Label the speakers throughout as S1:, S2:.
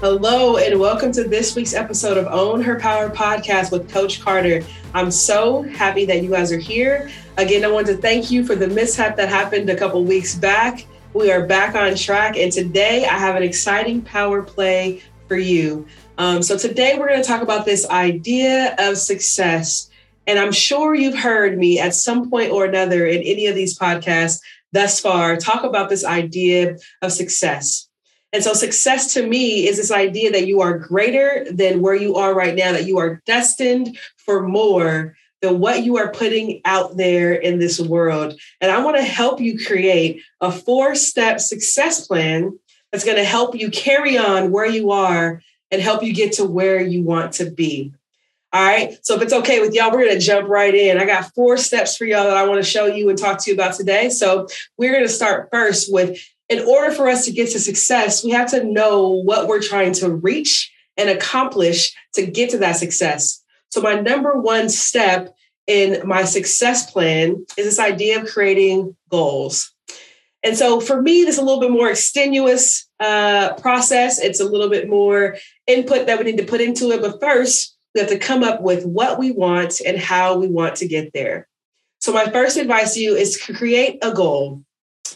S1: Hello, and welcome to this week's episode of Own Her Power podcast with Coach Carter. I'm so happy that you guys are here. Again, I want to thank you for the mishap that happened a couple weeks back. We are back on track, and today I have an exciting power play for you. Um, so, today we're going to talk about this idea of success. And I'm sure you've heard me at some point or another in any of these podcasts thus far talk about this idea of success. And so success to me is this idea that you are greater than where you are right now, that you are destined for more than what you are putting out there in this world. And I want to help you create a four step success plan that's going to help you carry on where you are and help you get to where you want to be. All right. So if it's okay with y'all, we're going to jump right in. I got four steps for y'all that I want to show you and talk to you about today. So we're going to start first with in order for us to get to success, we have to know what we're trying to reach and accomplish to get to that success. So, my number one step in my success plan is this idea of creating goals. And so, for me, this is a little bit more extenuous uh, process. It's a little bit more input that we need to put into it. But first, we have to come up with what we want and how we want to get there. So, my first advice to you is to create a goal.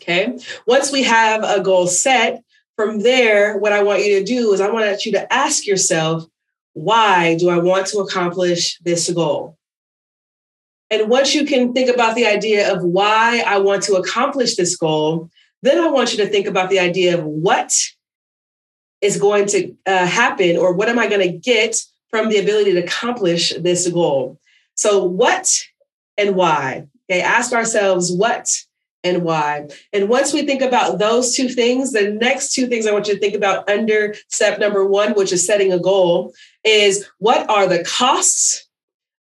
S1: Okay. Once we have a goal set, from there, what I want you to do is I want you to ask yourself, why do I want to accomplish this goal? And once you can think about the idea of why I want to accomplish this goal, then I want you to think about the idea of what is going to uh, happen or what am I going to get from the ability to accomplish this goal. So, what and why? Okay, ask ourselves what and why. And once we think about those two things, the next two things I want you to think about under step number one, which is setting a goal, is what are the costs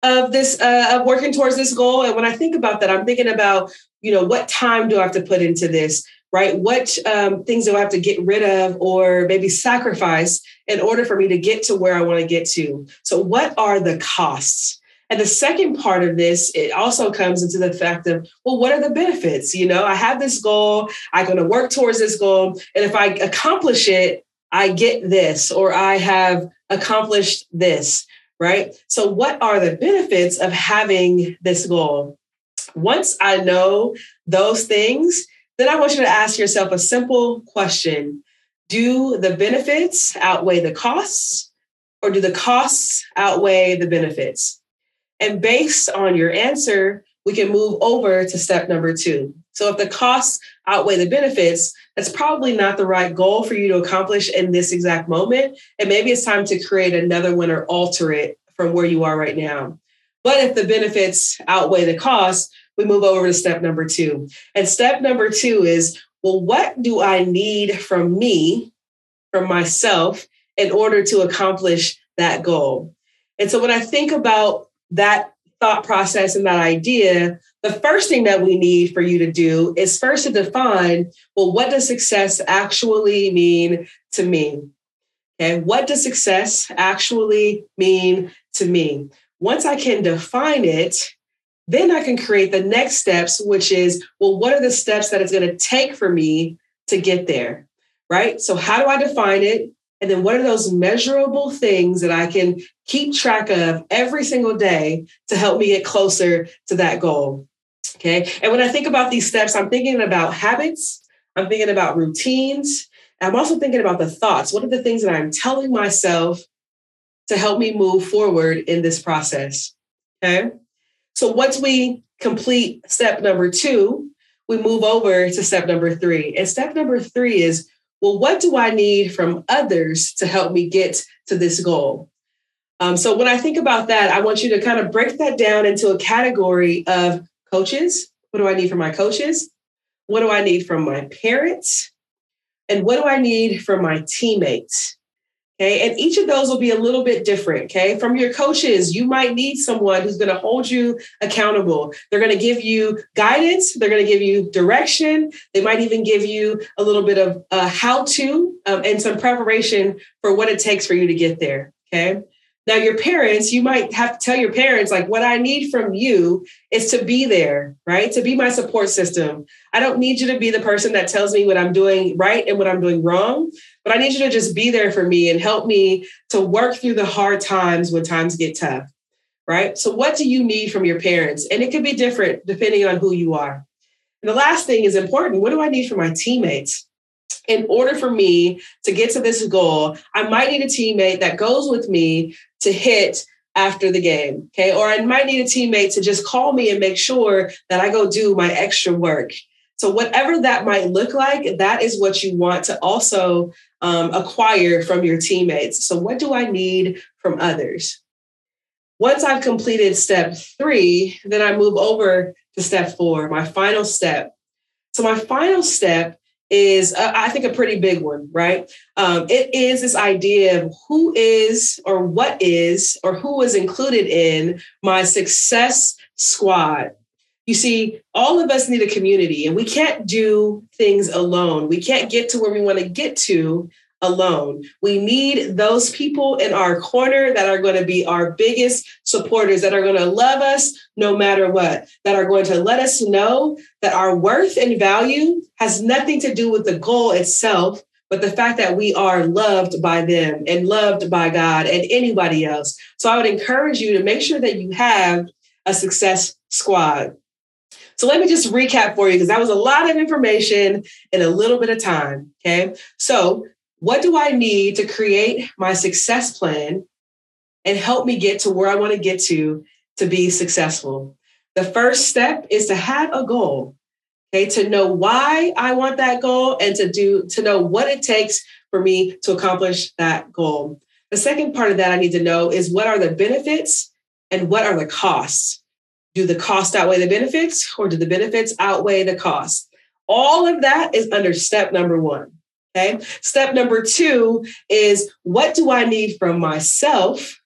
S1: of this uh, of working towards this goal? And when I think about that, I'm thinking about you know what time do I have to put into this? Right? What um, things do I have to get rid of or maybe sacrifice in order for me to get to where I want to get to? So, what are the costs? And the second part of this, it also comes into the fact of, well, what are the benefits? You know, I have this goal, I'm going to work towards this goal. And if I accomplish it, I get this, or I have accomplished this, right? So, what are the benefits of having this goal? Once I know those things, then I want you to ask yourself a simple question Do the benefits outweigh the costs, or do the costs outweigh the benefits? And based on your answer, we can move over to step number two. So if the costs outweigh the benefits, that's probably not the right goal for you to accomplish in this exact moment. And maybe it's time to create another one or alter it from where you are right now. But if the benefits outweigh the costs, we move over to step number two. And step number two is well, what do I need from me, from myself, in order to accomplish that goal? And so when I think about that thought process and that idea, the first thing that we need for you to do is first to define well, what does success actually mean to me? Okay, what does success actually mean to me? Once I can define it, then I can create the next steps, which is well, what are the steps that it's going to take for me to get there? Right. So, how do I define it? And then what are those measurable things that I can keep track of every single day to help me get closer to that goal? Okay. And when I think about these steps, I'm thinking about habits, I'm thinking about routines. I'm also thinking about the thoughts. What are the things that I'm telling myself to help me move forward in this process? Okay. So once we complete step number two, we move over to step number three. And step number three is well, what do I need from others to help me get to this goal? Um, so when I think about that, I want you to kind of break that down into a category of coaches. What do I need from my coaches? What do I need from my parents? And what do I need from my teammates? Okay. And each of those will be a little bit different. Okay. From your coaches, you might need someone who's going to hold you accountable. They're going to give you guidance. They're going to give you direction. They might even give you a little bit of uh, how to um, and some preparation for what it takes for you to get there. Okay. Now, your parents, you might have to tell your parents, like, what I need from you is to be there, right? To be my support system. I don't need you to be the person that tells me what I'm doing right and what I'm doing wrong, but I need you to just be there for me and help me to work through the hard times when times get tough, right? So, what do you need from your parents? And it could be different depending on who you are. And the last thing is important what do I need from my teammates? In order for me to get to this goal, I might need a teammate that goes with me to hit after the game. Okay. Or I might need a teammate to just call me and make sure that I go do my extra work. So, whatever that might look like, that is what you want to also um, acquire from your teammates. So, what do I need from others? Once I've completed step three, then I move over to step four, my final step. So, my final step is, uh, I think, a pretty big one, right? Um, it is this idea of who is or what is or who is included in my success squad. You see, all of us need a community and we can't do things alone. We can't get to where we want to get to alone. We need those people in our corner that are going to be our biggest supporters, that are going to love us no matter what, that are going to let us know that our worth and value has nothing to do with the goal itself, but the fact that we are loved by them and loved by God and anybody else. So I would encourage you to make sure that you have a success squad. So let me just recap for you because that was a lot of information in a little bit of time. Okay. So what do I need to create my success plan and help me get to where I want to get to to be successful? The first step is to have a goal. Okay, to know why I want that goal and to do to know what it takes for me to accomplish that goal. The second part of that I need to know is what are the benefits and what are the costs? Do the costs outweigh the benefits or do the benefits outweigh the costs? All of that is under step number 1. Okay. Step number two is what do I need from myself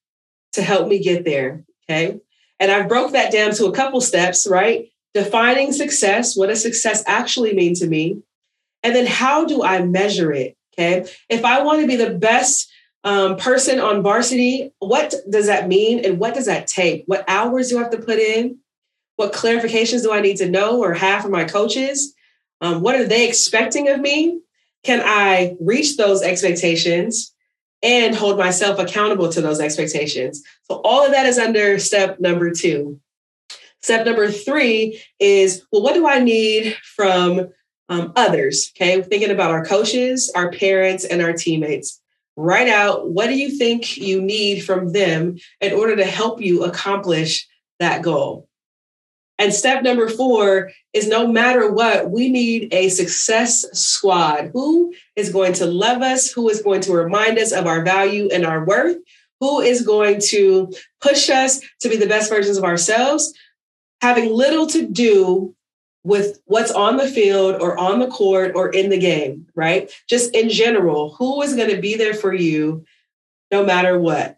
S1: to help me get there? Okay. And I've broke that down to a couple steps, right? Defining success, what does success actually mean to me? And then how do I measure it? Okay. If I want to be the best um, person on varsity, what does that mean? And what does that take? What hours do I have to put in? What clarifications do I need to know or have from my coaches? Um, what are they expecting of me? Can I reach those expectations and hold myself accountable to those expectations? So, all of that is under step number two. Step number three is well, what do I need from um, others? Okay, thinking about our coaches, our parents, and our teammates. Write out what do you think you need from them in order to help you accomplish that goal. And step number four is no matter what, we need a success squad. Who is going to love us? Who is going to remind us of our value and our worth? Who is going to push us to be the best versions of ourselves? Having little to do with what's on the field or on the court or in the game, right? Just in general, who is going to be there for you no matter what?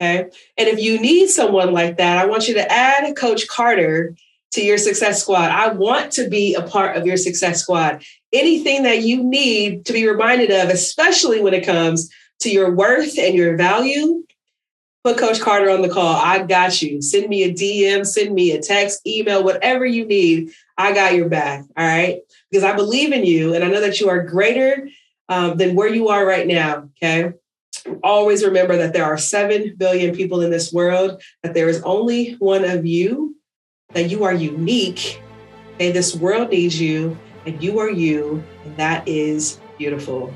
S1: Okay. And if you need someone like that, I want you to add Coach Carter to your success squad. I want to be a part of your success squad. Anything that you need to be reminded of, especially when it comes to your worth and your value, put Coach Carter on the call. I got you. Send me a DM, send me a text, email, whatever you need. I got your back. All right. Because I believe in you and I know that you are greater um, than where you are right now. Okay always remember that there are 7 billion people in this world, that there is only one of you, that you are unique, and this world needs you, and you are you, and that is beautiful.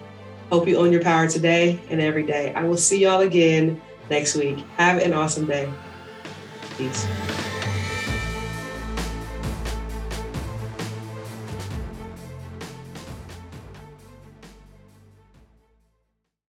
S1: Hope you own your power today and every day. I will see y'all again next week. Have an awesome day. Peace.